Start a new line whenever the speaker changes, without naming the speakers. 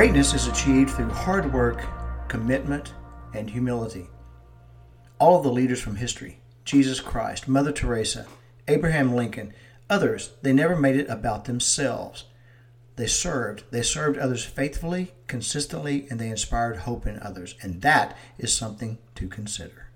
Greatness is achieved through hard work, commitment, and humility. All of the leaders from history Jesus Christ, Mother Teresa, Abraham Lincoln, others they never made it about themselves. They served. They served others faithfully, consistently, and they inspired hope in others. And that is something to consider.